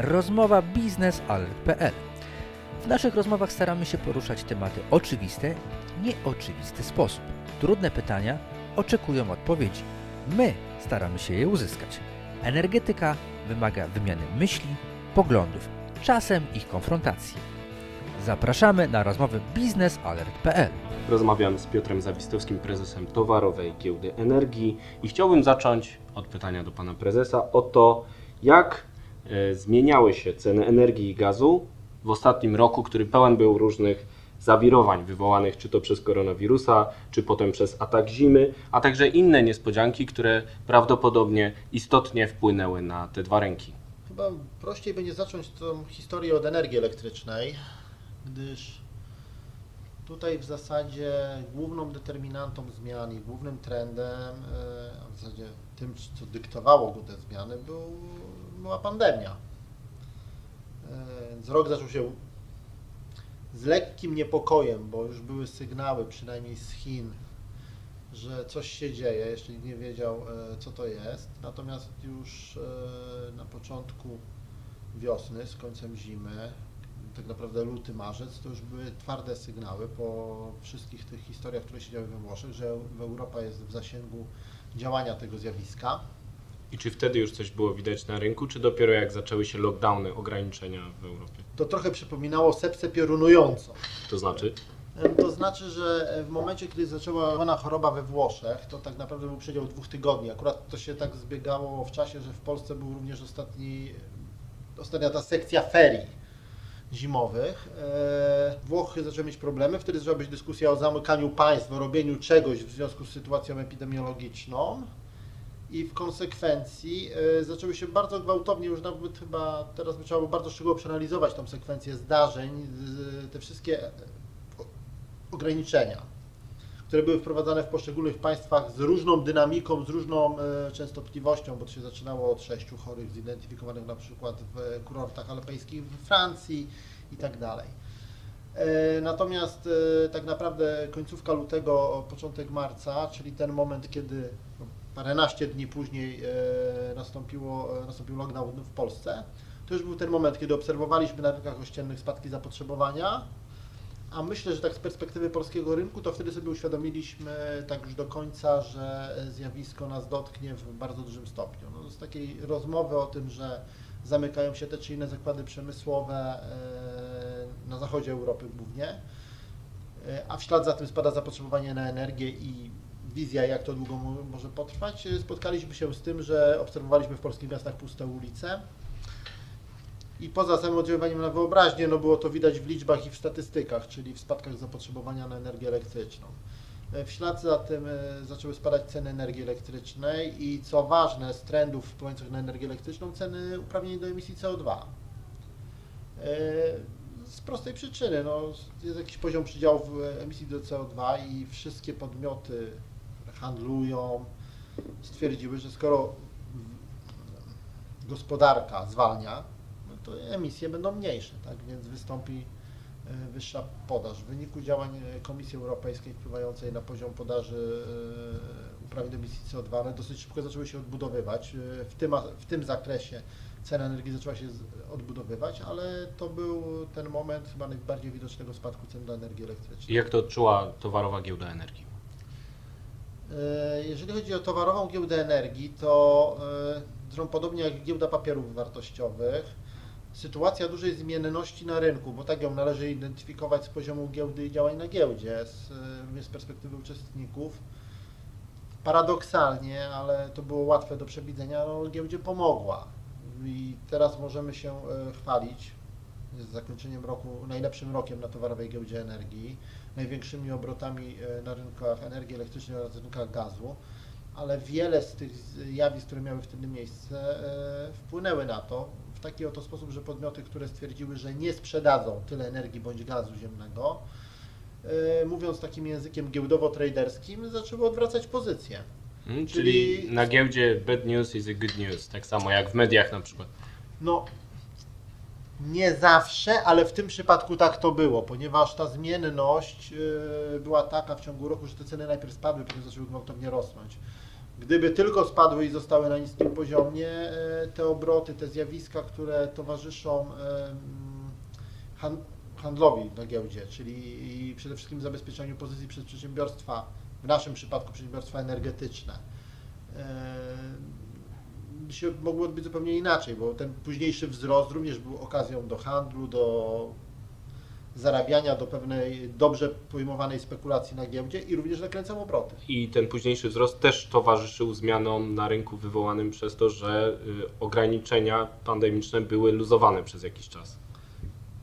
rozmowa biznesalert.pl. W naszych rozmowach staramy się poruszać tematy oczywiste, nieoczywisty sposób. Trudne pytania oczekują odpowiedzi. My staramy się je uzyskać. Energetyka wymaga wymiany myśli, poglądów, czasem ich konfrontacji. Zapraszamy na rozmowy biznesalert.pl. Rozmawiam z Piotrem Zawistowskim, prezesem Towarowej Giełdy Energii i chciałbym zacząć od pytania do pana prezesa o to, jak zmieniały się ceny energii i gazu w ostatnim roku, który pełen był różnych zawirowań wywołanych czy to przez koronawirusa, czy potem przez atak zimy, a także inne niespodzianki, które prawdopodobnie istotnie wpłynęły na te dwa rynki. Chyba prościej będzie zacząć tą historię od energii elektrycznej, gdyż tutaj w zasadzie główną determinantą zmian i głównym trendem, e, a w zasadzie tym, co dyktowało te zmiany, był, była pandemia. Więc rok zaczął się z lekkim niepokojem, bo już były sygnały, przynajmniej z Chin, że coś się dzieje, jeszcze nikt nie wiedział, e, co to jest. Natomiast już e, na początku wiosny, z końcem zimy, tak naprawdę luty, marzec, to już były twarde sygnały po wszystkich tych historiach, które się działy we Włoszech, że Europa jest w zasięgu działania tego zjawiska. I czy wtedy już coś było widać na rynku, czy dopiero jak zaczęły się lockdowny, ograniczenia w Europie? To trochę przypominało sepsę piorunującą. To znaczy? To znaczy, że w momencie, kiedy zaczęła ona choroba we Włoszech, to tak naprawdę był przedział dwóch tygodni. Akurat to się tak zbiegało w czasie, że w Polsce był również ostatni, ostatnia ta sekcja ferii zimowych. E, Włochy zaczęły mieć problemy, wtedy zaczęła być dyskusja o zamykaniu państw, o robieniu czegoś w związku z sytuacją epidemiologiczną. I w konsekwencji e, zaczęły się bardzo gwałtownie, już nawet chyba teraz by trzeba było bardzo szczegółowo przeanalizować tą sekwencję zdarzeń, te wszystkie e, ograniczenia, które były wprowadzane w poszczególnych państwach z różną dynamiką, z różną e, częstotliwością, bo to się zaczynało od sześciu chorych zidentyfikowanych na przykład w kurortach alpejskich w Francji i tak dalej. Natomiast tak naprawdę końcówka lutego, początek marca, czyli ten moment, kiedy no, paręnaście dni później e, nastąpiło, e, nastąpił lockdown w Polsce, to już był ten moment, kiedy obserwowaliśmy na rynkach ościennych spadki zapotrzebowania, a myślę, że tak z perspektywy polskiego rynku, to wtedy sobie uświadomiliśmy tak już do końca, że zjawisko nas dotknie w bardzo dużym stopniu. No, z takiej rozmowy o tym, że zamykają się te czy inne zakłady przemysłowe e, na zachodzie Europy głównie, a w ślad za tym spada zapotrzebowanie na energię i wizja, jak to długo mo- może potrwać, e, spotkaliśmy się z tym, że obserwowaliśmy w polskich miastach puste ulice. I poza samym oddziaływaniem na wyobraźnię, no było to widać w liczbach i w statystykach, czyli w spadkach zapotrzebowania na energię elektryczną. E, W ślad za tym e, zaczęły spadać ceny energii elektrycznej i co ważne, z trendów wpływających na energię elektryczną, ceny uprawnień do emisji CO2. E, Z prostej przyczyny, no, jest jakiś poziom przydziałów emisji do CO2 i wszystkie podmioty, handlują, stwierdziły, że skoro gospodarka zwalnia, to emisje będą mniejsze, tak? więc wystąpi e, wyższa podaż. W wyniku działań e, Komisji Europejskiej wpływającej na poziom podaży e, uprawnień do emisji CO2, one dosyć szybko zaczęły się odbudowywać. W tym, w tym zakresie cena energii zaczęła się odbudowywać, ale to był ten moment chyba najbardziej widocznego spadku cen do energii elektrycznej. jak to odczuła Towarowa Giełda Energii? E, Jeżeli chodzi o towarową giełdę energii, to e, podobnie jak giełda papierów wartościowych, sytuacja dużej zmienności na rynku, bo tak ją należy identyfikować z poziomu giełdy i działań na giełdzie, z, e, z perspektywy uczestników. Paradoksalnie, ale to było łatwe do przewidzenia, no, giełdzie pomogła. I teraz możemy się chwalić z zakończeniem roku najlepszym rokiem na towarowej giełdzie energii, największymi obrotami e, na rynkach energii elektrycznej oraz rynkach gazu, ale wiele z tych zjawisk, które miały wtedy miejsce, e, wpłynęły na to w taki oto sposób, że podmioty, które stwierdziły, że nie sprzedadzą tyle energii bądź gazu ziemnego, e, mówiąc takim językiem giełdowo-traderskim, zaczęły odwracać pozycje. Hmm, czyli... Czyli- na giełdzie bad news is a good news, tak samo jak w mediach na przykład. No, nie zawsze, ale w tym przypadku tak to było, ponieważ ta zmienność yy, była taka w ciągu roku, że te ceny najpierw spadły, potem zaczęły gwałtownie rosnąć. Gdyby tylko spadły i zostały na niskim poziomie, e, te obroty, te zjawiska, które towarzyszą handlowi na giełdzie, czyli przede wszystkim zabezpieczaniu pozycji przez przedsiębiorstwa, w naszym przypadku przedsiębiorstwa energetyczne, e, się mogły odbyć zupełnie inaczej, bo ten późniejszy wzrost również był okazją do handlu, do zarabiania, do pewnej dobrze pojmowanej spekulacji na giełdzie i również nakręcał obroty. I ten późniejszy wzrost też towarzyszył zmianom na rynku wywołanym przez to, że y, ograniczenia pandemiczne były luzowane przez jakiś czas.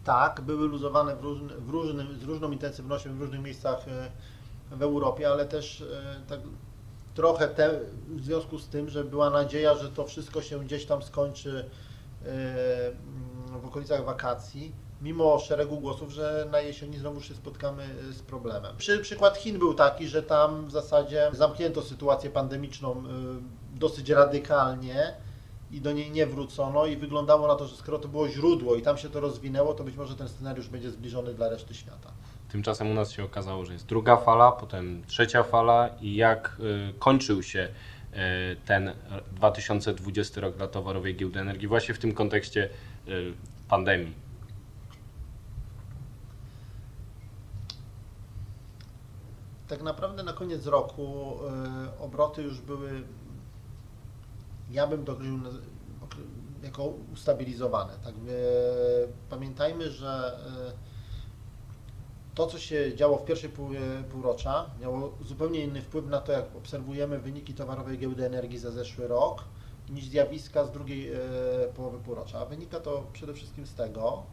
Tak, były luzowane w różny, w różnym, z różną intensywnością w różnych miejscach e, w Europie, ale też e, tak trochę te, w związku z tym, że była nadzieja, że to wszystko się gdzieś tam skończy e, mm, w okolicach wakacji, mimo szeregu głosów, że na jesieni znowu się spotkamy e, z problemem. Przy, przykład Chin był taki, że tam w zasadzie zamknięto sytuację pandemiczną e, dosyć radykalnie i do niej nie wrócono i wyglądało na to, że skoro to było źródło i tam się to rozwinęło, to być może ten scenariusz będzie zbliżony dla reszty świata. Tymczasem u nas się okazało, że jest druga fala, potem trzecia fala i jak y, kończył się y, ten 2020 rok dla towarowej giełdy energii właśnie w tym kontekście y, pandemii. Tak naprawdę na koniec roku obroty już były, ja bym to określił jako ustabilizowane. Tak, pamiętajmy, że to, co się działo w pierwszej pół, półrocza, miało zupełnie inny wpływ na to, jak obserwujemy wyniki towarowej giełdy energii za zeszły rok, niż zjawiska z drugiej y, połowy półrocza. Wynika to przede wszystkim z tego,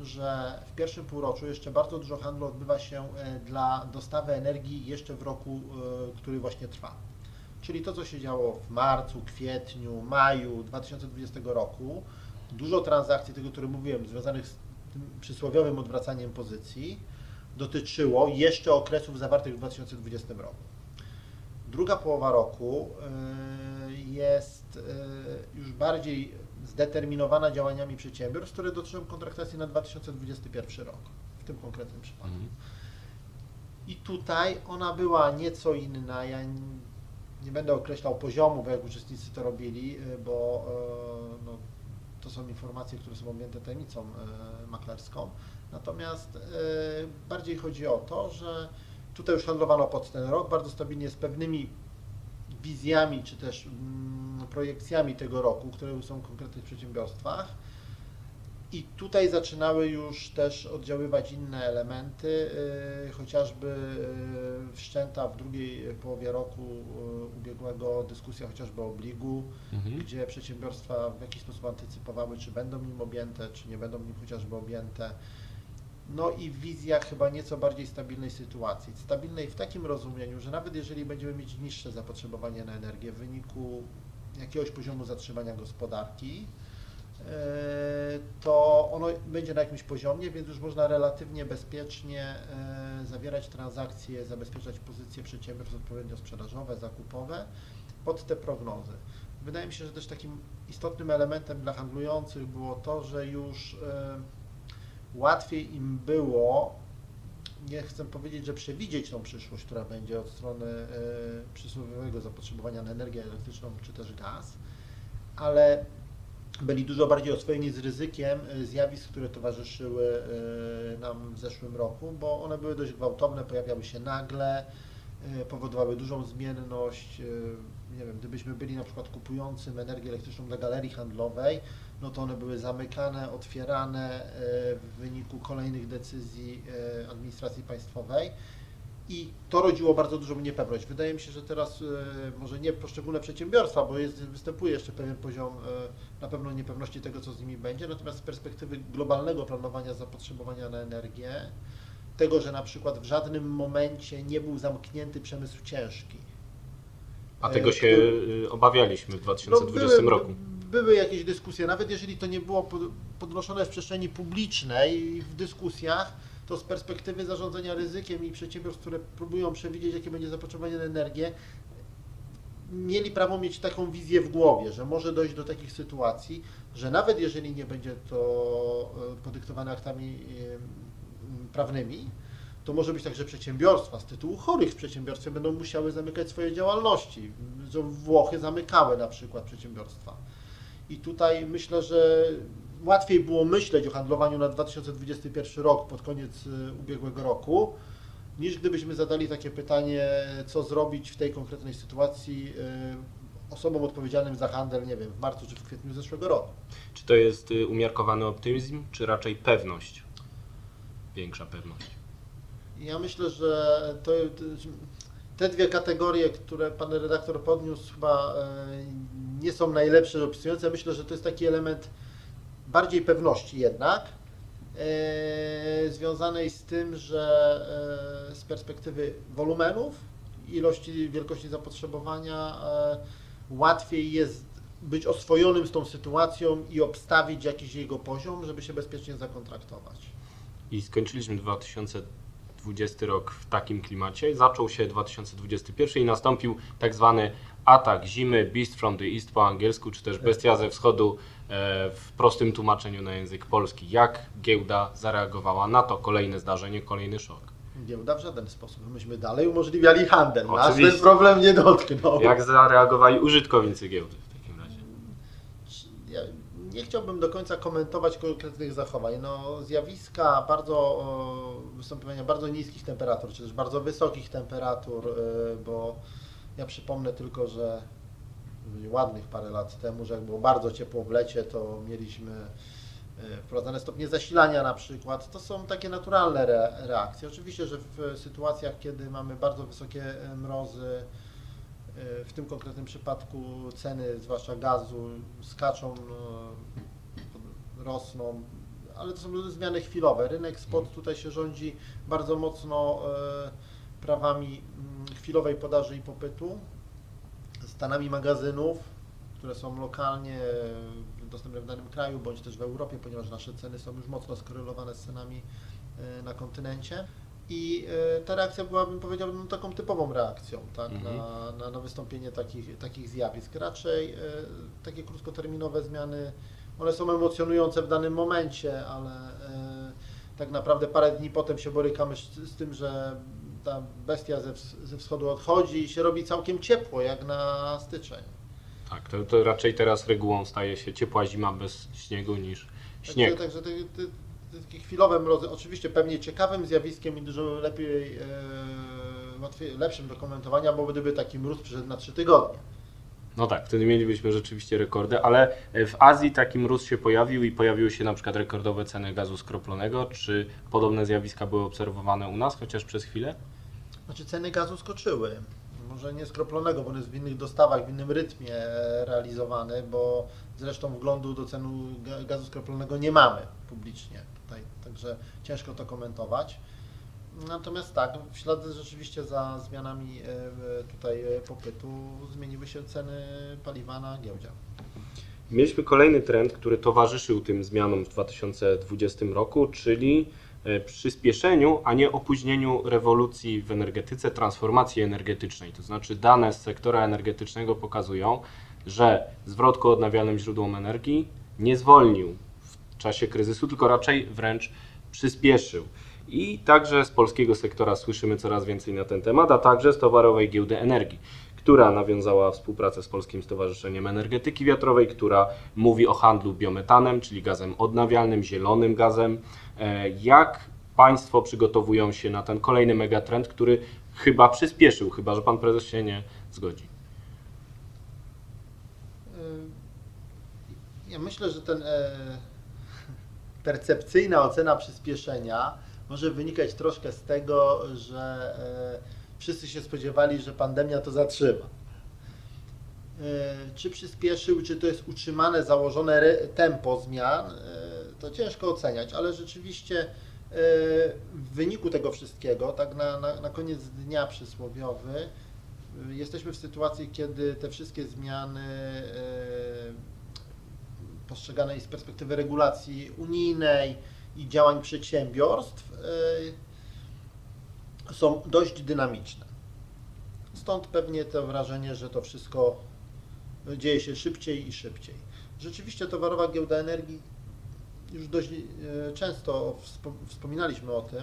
że w pierwszym półroczu jeszcze bardzo dużo handlu odbywa się e, dla dostawy energii jeszcze w roku, e, który właśnie trwa. Czyli to, co się działo w marcu, kwietniu, maju 2020 roku, dużo transakcji, tego, które mówiłem, związanych z tym przysłowiowym odwracaniem pozycji, dotyczyło jeszcze okresów zawartych w 2020 roku. Druga połowa roku y, jest y, już bardziej zdeterminowana działaniami przedsiębiorstw, które dotyczą kontraktacji na 2021 rok, w tym konkretnym przypadku. I tutaj ona była nieco inna. Ja nie będę określał poziomu, bo jak uczestnicy to robili, y, bo no, to są informacje, które są objęte tajemnicą maklerską. Natomiast y, bardziej chodzi o to, że tutaj już handlowano pod ten rok bardzo stabilnie z pewnymi wizjami czy też mm, projekcjami tego roku, które są w konkretnych przedsiębiorstwach. I tutaj zaczynały już też oddziaływać inne elementy, y, chociażby y, wszczęta w drugiej połowie roku ubiegłego dyskusja chociażby o obligu, Mhm. gdzie przedsiębiorstwa w jakiś sposób antycypowały, czy będą nim objęte, czy nie będą nim chociażby objęte. No i wizja chyba nieco bardziej stabilnej sytuacji. Stabilnej w takim rozumieniu, że nawet jeżeli będziemy mieć niższe zapotrzebowanie na energię w wyniku jakiegoś poziomu zatrzymania gospodarki, e, to ono będzie na jakimś poziomie, więc już można relatywnie bezpiecznie e, zawierać transakcje, zabezpieczać pozycje przedsiębiorstw odpowiednio sprzedażowe, zakupowe pod te prognozy. Wydaje mi się, że też takim istotnym elementem dla handlujących było to, że już e, łatwiej im było, nie chcę powiedzieć, że przewidzieć tą przyszłość, która będzie od strony e, przysłowiowego zapotrzebowania na energię elektryczną czy też gaz, ale byli dużo bardziej oswojeni z ryzykiem e, zjawisk, które towarzyszyły e, nam w zeszłym roku, bo one były dość gwałtowne, pojawiały się nagle, powodowały dużą zmienność. Nie wiem, gdybyśmy byli na przykład kupującym energię elektryczną dla galerii handlowej, no to one były zamykane, otwierane e, w wyniku kolejnych decyzji e, administracji państwowej. I to rodziło bardzo dużą niepewność. Wydaje mi się, że teraz e, może nie poszczególne przedsiębiorstwa, bo jest, występuje jeszcze pewien poziom na pewno niepewności tego, co z nimi będzie, natomiast z perspektywy globalnego planowania zapotrzebowania na energię, tego, że na przykład w żadnym momencie nie był zamknięty przemysł ciężki. A tego się który- y, obawialiśmy w 2020 były, roku. Były jakieś dyskusje, nawet jeżeli to nie było pod- podnoszone w przestrzeni publicznej w dyskusjach, to z perspektywy zarządzania ryzykiem i przedsiębiorstw, które próbują przewidzieć, jakie będzie zapotrzebowanie na energię, mieli prawo mieć taką wizję w głowie, że może dojść do takich sytuacji, że nawet jeżeli nie będzie to e, podyktowane aktami prawnymi, to może być tak, że przedsiębiorstwa z tytułu chorych w przedsiębiorstwie będą musiały zamykać swoje działalności. Włochy zamykały na przykład przedsiębiorstwa. I tutaj myślę, że łatwiej było myśleć o handlowaniu na 2021 rok pod koniec y, ubiegłego roku, niż gdybyśmy zadali takie pytanie, co zrobić w tej konkretnej sytuacji y, osobom odpowiedzialnym za handel, nie wiem, w marcu czy w kwietniu zeszłego roku. Czy to jest y, umiarkowany optymizm, czy raczej pewność? Większa pewność. Ja myślę, że to, te dwie kategorie, które pan redaktor podniósł, chyba nie są najlepsze opisujące. Myślę, że to jest taki element bardziej pewności jednak, e, związanej z tym, że e, z perspektywy wolumenów, ilości, wielkości zapotrzebowania, łatwiej jest być oswojonym z tą sytuacją i obstawić jakiś jego poziom, żeby się bezpiecznie zakontraktować. I skończyliśmy 2020 rok w takim klimacie. Zaczął się 2021 i nastąpił tak zwany atak zimy, Beast from the East po angielsku, czy też Bestia ze wschodu e, w prostym tłumaczeniu na język polski. Jak giełda zareagowała na to kolejne zdarzenie, kolejny szok? Giełda w żaden sposób. Myśmy dalej umożliwiali handel. Nas ten problem nie dotknął. Jak zareagowali użytkownicy giełdy w takim razie? Ja nie chciałbym do końca komentować konkretnych zachowań. No, zjawiska bardzo o, występowania bardzo niskich temperatur, czy też bardzo wysokich temperatur, y, bo ja przypomnę tylko, że ładnych parę lat temu, że jak było bardzo ciepło w lecie, to mieliśmy y, wprowadzane stopnie zasilania na przykład. To są takie naturalne re, reakcje. Oczywiście, że w sytuacjach, kiedy mamy bardzo wysokie y, mrozy, w tym konkretnym przypadku ceny, zwłaszcza gazu, skaczą, no, rosną, ale to są zmiany chwilowe. Rynek spot tutaj się rządzi bardzo mocno e, prawami mm, chwilowej podaży i popytu, stanami magazynów, które są lokalnie dostępne w danym kraju bądź też w Europie, ponieważ nasze ceny są już mocno skorelowane z cenami e, na kontynencie. I e, ta reakcja była, bym powiedział, no, taką typową reakcją tak, Mhm. na, na, na wystąpienie takich, takich zjawisk. Raczej e, takie krótkoterminowe zmiany, one są emocjonujące w danym momencie, ale e, tak naprawdę parę dni potem się borykamy z, z tym, że ta bestia ze, ze wschodu odchodzi i się robi całkiem ciepło, jak na styczeń. Tak, to, to raczej teraz regułą staje się ciepła zima bez śniegu niż śnieg. Także, także te, te, te takie chwilowe mrozy, oczywiście pewnie ciekawym zjawiskiem i dużo lepiej, e, łatwiej, lepszym do komentowania, bo gdyby taki mróz przyszedł na trzy tygodnie. No tak, wtedy mielibyśmy rzeczywiście rekordy, ale w Azji taki mróz się pojawił i pojawiły się na przykład rekordowe ceny gazu skroplonego. Czy podobne zjawiska były obserwowane u nas, chociaż przez chwilę? Znaczy ceny gazu skoczyły. Może nie skroplonego, bo on jest w innych dostawach, w innym rytmie e, realizowany, bo zresztą wglądu do cenu ga- gazu skroplonego nie mamy publicznie tutaj, także ciężko to komentować. Natomiast tak, w ślad rzeczywiście za zmianami e, tutaj e, popytu zmieniły się ceny paliwa na giełdzie. Mieliśmy kolejny trend, który towarzyszył tym zmianom w 2020 roku, czyli e, przyspieszeniu, a nie opóźnieniu rewolucji w energetyce, transformacji energetycznej. To znaczy dane z sektora energetycznego pokazują, że zwrot ku odnawialnym źródłom energii nie zwolnił w czasie kryzysu, tylko raczej wręcz przyspieszył. I także z polskiego sektora słyszymy coraz więcej na ten temat, a także z Towarowej Giełdy Energii, która nawiązała współpracę z Polskim Stowarzyszeniem Energetyki Wiatrowej, która mówi o handlu biometanem, czyli gazem odnawialnym, zielonym gazem. E, Jak Państwo przygotowują się na ten kolejny megatrend, który chyba przyspieszył, chyba że Pan Prezes się nie zgodzi? Ja myślę, że ten e, percepcyjna ocena przyspieszenia może wynikać troszkę z tego, że e, wszyscy się spodziewali, że pandemia to zatrzyma. E, czy przyspieszył, czy to jest utrzymane, założone tempo zmian, e, to ciężko oceniać, ale rzeczywiście w wyniku tego wszystkiego, tak na, na, na koniec dnia przysłowiowy, jesteśmy w sytuacji, kiedy te wszystkie zmiany e, postrzeganej z perspektywy regulacji unijnej i działań przedsiębiorstw y, są dość dynamiczne. Stąd pewnie to wrażenie, że to wszystko dzieje się szybciej i szybciej. Rzeczywiście Towarowa Giełda Energii, już dość y, często wspo- wspominaliśmy o tym,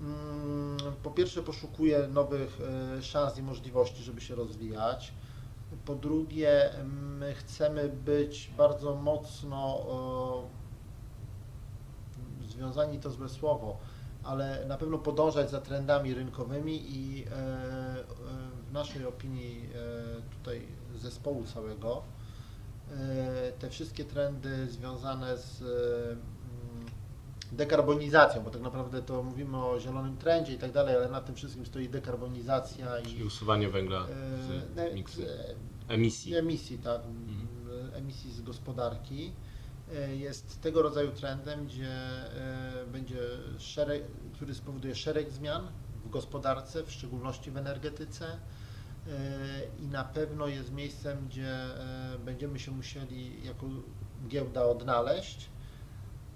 mm, po pierwsze poszukuje nowych e, szans i możliwości, żeby się rozwijać. Po drugie, my chcemy być bardzo mocno e, związani to złe słowo, ale na pewno podążać za trendami rynkowymi i e, e, w naszej opinii e, tutaj zespołu całego te wszystkie trendy związane z mm, dekarbonizacją, bo tak naprawdę to mówimy o zielonym trendzie i tak dalej, ale na tym wszystkim stoi dekarbonizacja Czyli i usuwanie węgla z miksu. Emisji. emisji, tak, m, emisji z gospodarki jest tego rodzaju trendem, gdzie e, będzie szereg, który spowoduje szereg zmian w gospodarce, w szczególności w energetyce e, i na pewno jest miejscem, gdzie e, będziemy się musieli jako giełda odnaleźć.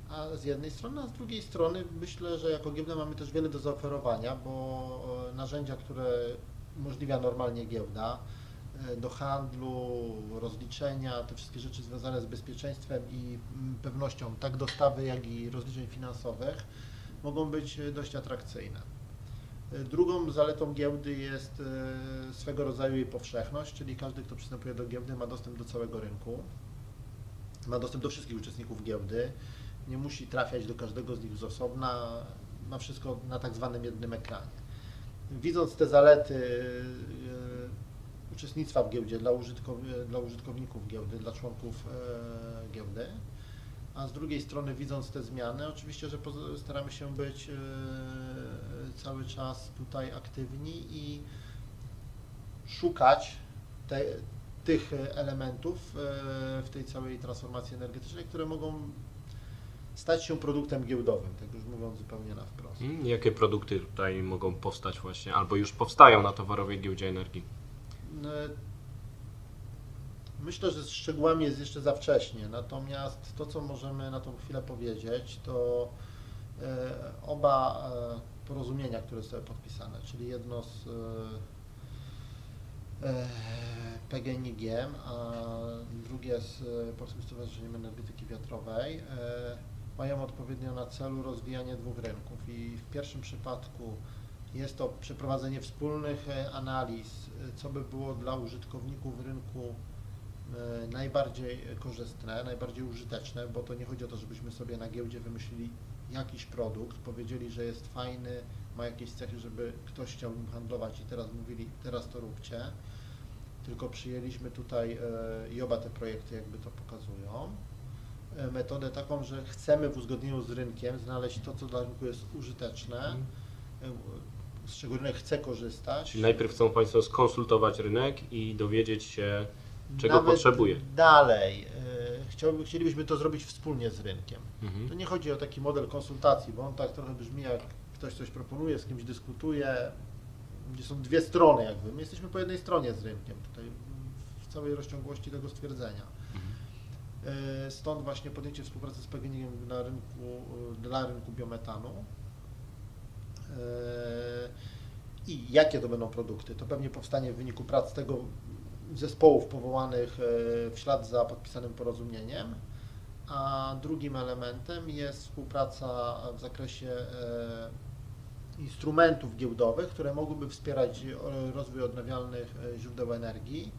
A z jednej strony, a z drugiej strony myślę, że jako giełda mamy też wiele do zaoferowania, bo e, narzędzia, które umożliwia normalnie giełda, e, do handlu, rozliczenia, te wszystkie rzeczy związane z bezpieczeństwem i mm, pewnością tak dostawy, jak i rozliczeń finansowych mogą być e, dość atrakcyjne. E, Drugą zaletą giełdy jest e, swego rodzaju jej powszechność, czyli każdy, kto przystępuje do giełdy, ma dostęp do całego rynku, ma dostęp do wszystkich uczestników giełdy, nie musi trafiać do każdego z nich z osobna, ma wszystko na tak zwanym jednym ekranie. Widząc te zalety e, uczestnictwa w giełdzie dla, użytkow- dla użytkowników giełdy, dla członków e, giełdy, a z drugiej strony widząc te zmiany, oczywiście, że staramy się być e, cały czas tutaj aktywni i szukać te, tych elementów e, w tej całej transformacji energetycznej, które mogą stać się produktem giełdowym, tak już mówiąc zupełnie na wprost. Mm, Jakie produkty tutaj mogą powstać właśnie, albo już powstają na towarowej giełdzie energii? E, Myślę, że z szczegółami jest jeszcze za wcześnie, natomiast to, co możemy na tą chwilę powiedzieć, to e, oba e, porozumienia, które zostały podpisane, czyli jedno z PGNiG, a drugie z Polskim Stowarzyszeniem Energetyki Wiatrowej, mają odpowiednio na celu rozwijanie dwóch rynków. I w pierwszym przypadku jest to przeprowadzenie wspólnych e, analiz, e, co by było dla użytkowników rynku e, najbardziej korzystne, najbardziej użyteczne, bo to nie chodzi o to, żebyśmy sobie na giełdzie wymyślili jakiś produkt, powiedzieli, że jest fajny, ma jakieś cechy, żeby ktoś chciał nim handlować i teraz mówili, teraz to róbcie, tylko przyjęliśmy tutaj i oba te projekty jakby to pokazują. Metodę taką, że chcemy w uzgodnieniu z rynkiem znaleźć to, co dla rynku jest użyteczne, e, z czego rynek chce korzystać. Czyli najpierw chcą Państwo skonsultować rynek i dowiedzieć się, czego Nawet potrzebuje. Dalej, e, chciałby, chcielibyśmy to zrobić wspólnie z rynkiem. Mhm. To nie chodzi o taki model konsultacji, bo on tak trochę brzmi jak ktoś coś proponuje, z kimś dyskutuje, gdzie są dwie strony jakby. My jesteśmy po jednej stronie z rynkiem tutaj w całej rozciągłości tego stwierdzenia. E, Stąd właśnie podjęcie współpracy z PGNiG na rynku, e, dla rynku biometanu. E, I jakie to będą produkty? To pewnie powstanie w wyniku prac tego zespołów powołanych e, w ślad za podpisanym porozumieniem. A drugim elementem jest współpraca w zakresie e, instrumentów giełdowych, które mogłyby wspierać rozwój odnawialnych źródeł energii,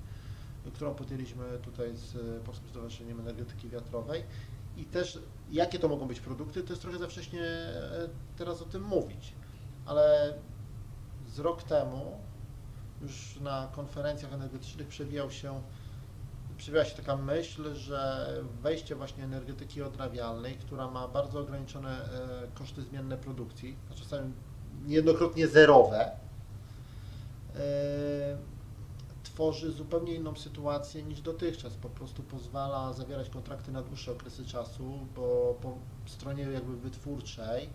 którą podjęliśmy tutaj z Polskim Stowarzyszeniem Energetyki Wiatrowej. I też jakie to mogą być produkty, to jest trochę za wcześnie teraz o tym mówić, ale z rok temu już na konferencjach energetycznych przewijał się, przewijała się taka myśl, że wejście właśnie energetyki odnawialnej, która ma bardzo ograniczone e, koszty zmienne produkcji, a czasami niejednokrotnie zerowe, e, tworzy zupełnie inną sytuację niż dotychczas. Po prostu pozwala zawierać kontrakty na dłuższe okresy czasu, bo po stronie jakby wytwórczej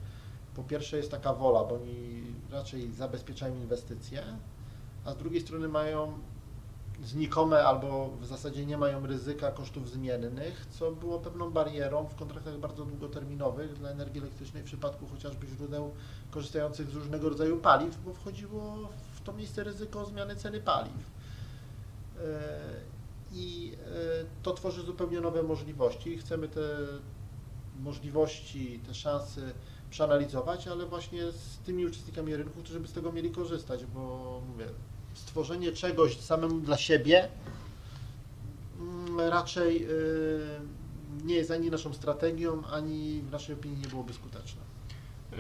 po pierwsze jest taka wola, bo oni raczej zabezpieczają inwestycje, a z drugiej strony mają znikome albo w zasadzie nie mają ryzyka kosztów zmiennych, co było pewną barierą w kontraktach bardzo długoterminowych dla energii elektrycznej w przypadku chociażby źródeł korzystających z różnego rodzaju paliw, bo wchodziło w to miejsce ryzyko zmiany ceny paliw. E, I e, to tworzy zupełnie nowe możliwości. Chcemy te możliwości, te szanse przeanalizować, ale właśnie z tymi uczestnikami rynku, którzy by z tego mieli korzystać, bo mówię, stworzenie czegoś samemu dla siebie mm, raczej y, nie jest ani naszą strategią, ani w naszej opinii nie byłoby skuteczne. E,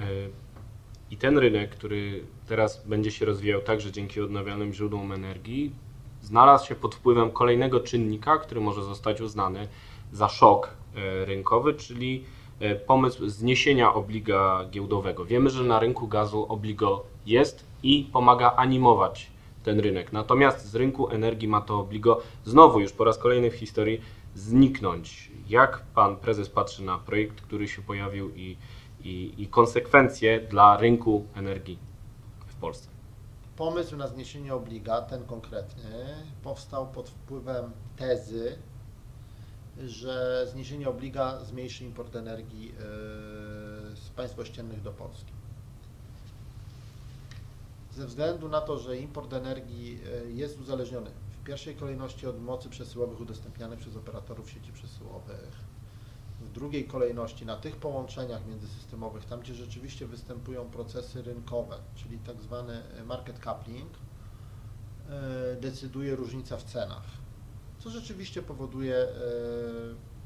I ten rynek, który teraz będzie się rozwijał także dzięki odnawialnym źródłom energii, znalazł się pod wpływem kolejnego czynnika, który może zostać uznany za szok e, rynkowy, czyli pomysł zniesienia obliga giełdowego. Wiemy, że na rynku gazu obligo jest i pomaga animować ten rynek. Natomiast z rynku energii ma to obligo znowu już po raz kolejny w historii zniknąć. Jak pan prezes patrzy na projekt, który się pojawił i, i, i konsekwencje dla rynku energii w Polsce? Pomysł na zniesienie obliga, ten konkretny, powstał pod wpływem tezy, że zniesienie obliga zmniejszy import energii yy, z państw ościennych do Polski. Ze względu na to, że import energii yy, jest uzależniony w pierwszej kolejności od mocy przesyłowych udostępnianych przez operatorów sieci przesyłowych, w drugiej kolejności na tych połączeniach międzysystemowych, tam gdzie rzeczywiście występują procesy rynkowe, czyli tak zwany market coupling, yy, decyduje różnica w cenach, co rzeczywiście powoduje,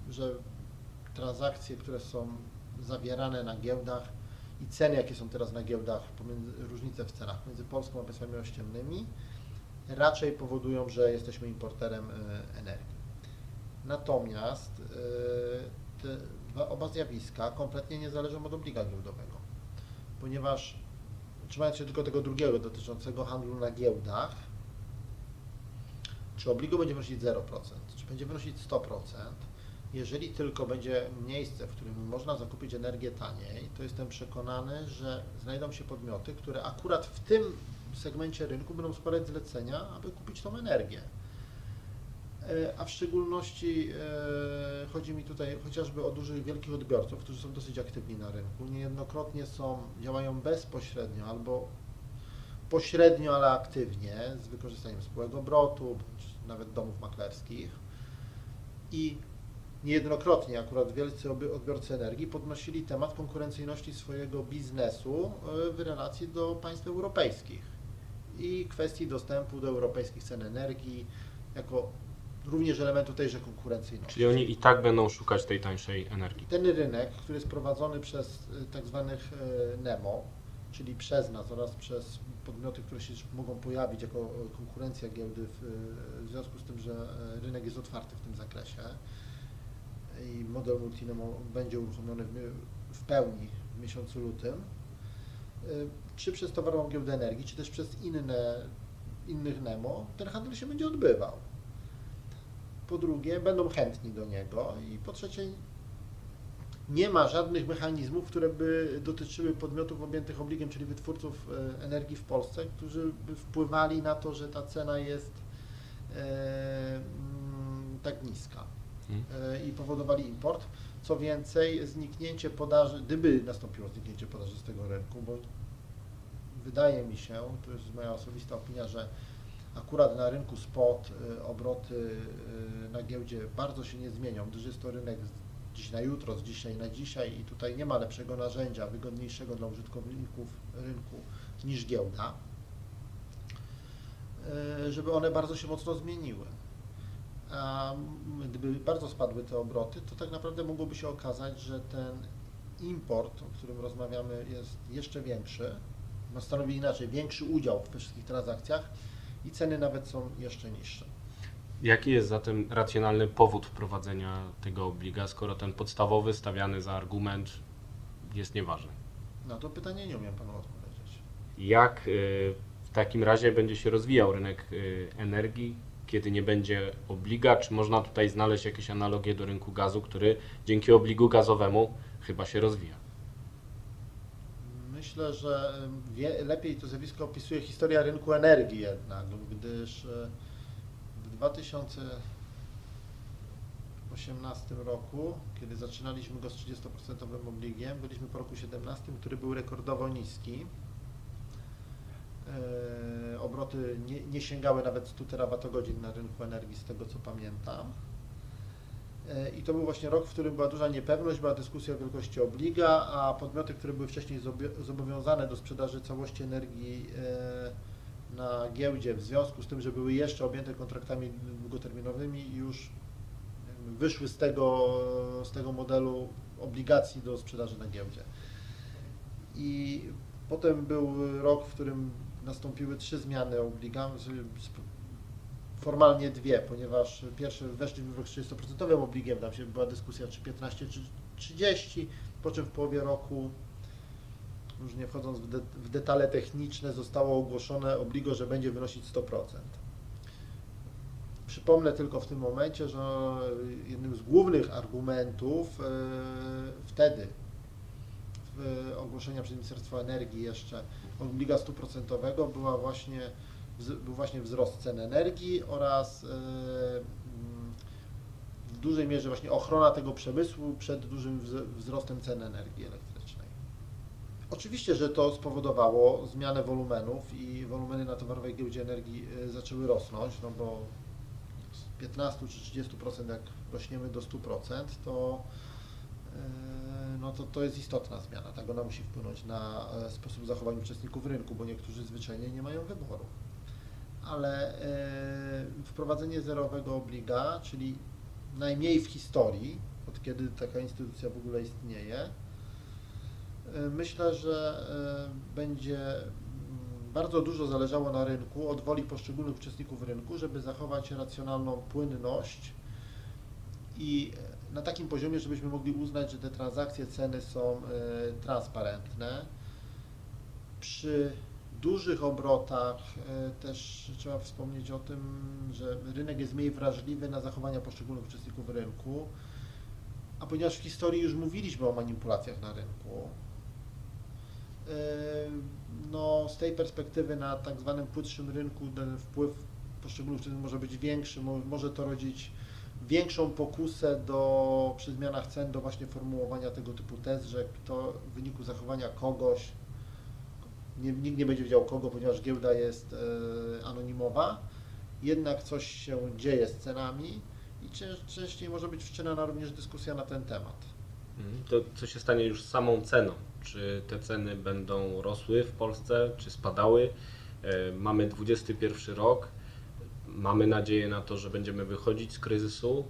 yy, że transakcje, które są zawierane na giełdach i ceny, jakie są teraz na giełdach, różnice w cenach między Polską a państwami ościennymi, raczej powodują, że jesteśmy importerem yy, energii. Natomiast te dwa, oba zjawiska kompletnie nie zależą od obliga giełdowego, ponieważ trzymając się tylko tego drugiego dotyczącego handlu na giełdach, czy obligo będzie wynosić 0%, czy będzie wynosić 100%, jeżeli tylko będzie miejsce, w którym można zakupić energię taniej, to jestem przekonany, że znajdą się podmioty, które akurat w tym segmencie rynku będą składać zlecenia, aby kupić tą energię. E, a w szczególności e, chodzi mi tutaj chociażby o dużych, wielkich odbiorców, którzy są dosyć aktywni na rynku. Niejednokrotnie są, działają bezpośrednio albo pośrednio, ale aktywnie z wykorzystaniem spółek obrotu, bądź nawet domów maklerskich i niejednokrotnie akurat wielcy odbiorcy energii podnosili temat konkurencyjności swojego biznesu e, w relacji do państw europejskich i kwestii dostępu do europejskich cen energii jako również elementu tejże konkurencyjności. Czyli oni i tak będą szukać tej tańszej energii. Ten rynek, który jest prowadzony przez y, tak zwanych y, NEMO, czyli przez nas oraz przez podmioty, które się mogą pojawić jako y, konkurencja giełdy w, w związku z tym, że rynek jest otwarty w tym zakresie i model Multinemo będzie uruchomiony w, w pełni w miesiącu lutym, czy przez Towarową Giełdę Energii, czy też przez inne, innych NEMO, ten handel się będzie odbywał. Po drugie będą chętni do niego i po trzecie nie ma żadnych mechanizmów, które by dotyczyły podmiotów objętych obligiem, czyli wytwórców e, energii w Polsce, którzy by wpływali na to, że ta cena jest e, mm, tak niska hmm. e, i powodowali import. Co więcej, zniknięcie podaży, gdyby nastąpiło zniknięcie podaży z tego rynku, bo wydaje mi się, to jest moja osobista opinia, że Akurat na rynku spot obroty na giełdzie bardzo się nie zmienią, gdyż jest to rynek dziś na jutro, z dzisiaj na dzisiaj i tutaj nie ma lepszego narzędzia, wygodniejszego dla użytkowników rynku niż giełda, y, żeby one bardzo się mocno zmieniły. A gdyby bardzo spadły te obroty, to tak naprawdę mogłoby się okazać, że ten import, o którym rozmawiamy, jest jeszcze większy, ma stanowi inaczej, większy udział w wszystkich transakcjach, i ceny nawet są jeszcze niższe. Jaki jest zatem racjonalny powód wprowadzenia tego obliga, skoro ten podstawowy stawiany za argument jest nieważny? Na to pytanie nie umiem Panu odpowiedzieć. Jak y, w takim razie będzie się rozwijał rynek y, energii, kiedy nie będzie obliga? Czy można tutaj znaleźć jakieś analogie do rynku gazu, który dzięki obligu gazowemu chyba się rozwija? myślę, że wie, lepiej to zjawisko opisuje historia rynku energii jednak, gdyż 2018 roku, kiedy zaczynaliśmy go z 30% obligiem, byliśmy po roku 17, który był rekordowo niski. E, obroty nie, nie sięgały nawet 100 terawatogodzin na rynku energii, z tego co pamiętam. E, I to był właśnie rok, w którym była duża niepewność, była dyskusja o wielkości obliga, a podmioty, które były wcześniej zobowiązane do sprzedaży całości energii e, na giełdzie, w związku z tym, że były jeszcze objęte kontraktami długoterminowymi, już wyszły z tego, z tego modelu obligacji do sprzedaży na giełdzie. I potem był rok, w którym nastąpiły trzy zmiany obligacji, formalnie dwie, ponieważ pierwsze weszliśmy w rok 30% obligiem, tam się była dyskusja czy 15 czy 30, po czym w połowie roku, już nie wchodząc w, de, w detale techniczne, zostało ogłoszone obligo, że będzie wynosić 100%. Przypomnę tylko w tym momencie, że jednym z głównych argumentów e, wtedy w ogłoszenia przez Ministerstwo Energii jeszcze obliga 100% była właśnie wz- był właśnie wzrost cen energii oraz e, w dużej mierze właśnie ochrona tego przemysłu przed dużym wz- wzrostem cen energii elektrycznej. Oczywiście, że to spowodowało zmianę wolumenów i wolumeny na towarowej giełdzie energii e, zaczęły rosnąć, no bo z 15 czy 30% jak rośniemy do 100%, to e, no to, to jest istotna zmiana. Tak ona musi wpłynąć na e, sposób zachowania uczestników rynku, bo niektórzy zwyczajnie nie mają wyboru ale wprowadzenie zerowego obliga, czyli najmniej w historii, od kiedy taka instytucja w ogóle istnieje, myślę, że e, będzie mm, bardzo dużo zależało na rynku, od woli poszczególnych uczestników rynku, żeby zachować racjonalną płynność i na takim poziomie, żebyśmy mogli uznać, że te transakcje, ceny są transparentne. Przy dużych obrotach e, też trzeba wspomnieć o tym, że rynek jest mniej wrażliwy na zachowania poszczególnych uczestników rynku, a ponieważ w historii już mówiliśmy o manipulacjach na rynku, e, no z tej perspektywy na tak zwanym płytszym rynku ten wpływ poszczególnych uczestników może być większy, może to rodzić większą pokusę do, przy zmianach cen do właśnie formułowania tego typu tez, że to w wyniku zachowania kogoś nie, nikt nie będzie wiedział kogo, ponieważ giełda jest e, anonimowa, jednak coś się dzieje z cenami i częściej może być wszczynana również dyskusja na ten temat. Mhm. To co się stanie już z samą ceną? Czy te ceny będą rosły w Polsce, czy spadały? E, mamy XXI rok, mamy nadzieję na to, że będziemy wychodzić z kryzysu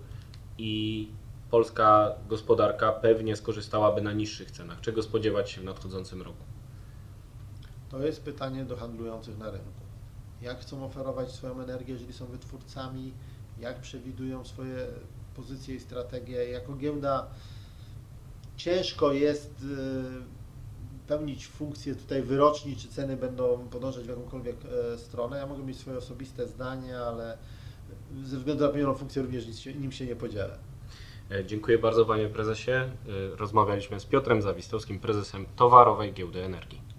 i polska gospodarka pewnie skorzystałaby na niższych cenach. Czego spodziewać się w nadchodzącym roku? To jest pytanie do handlujących na rynku. Jak chcą oferować swoją energię, jeżeli są wytwórcami, jak przewidują swoje pozycje i strategie. Jako giełda ciężko jest y, pełnić funkcję tutaj wyroczni, czy ceny będą podążać w jakąkolwiek e, stronę. Ja mogę mieć swoje osobiste zdanie, ale ze względu na pełnioną funkcję również nim się nie podzielę. E, dziękuję bardzo Panie Prezesie. E, rozmawialiśmy z Piotrem Zawistowskim, prezesem Towarowej Giełdy Energii.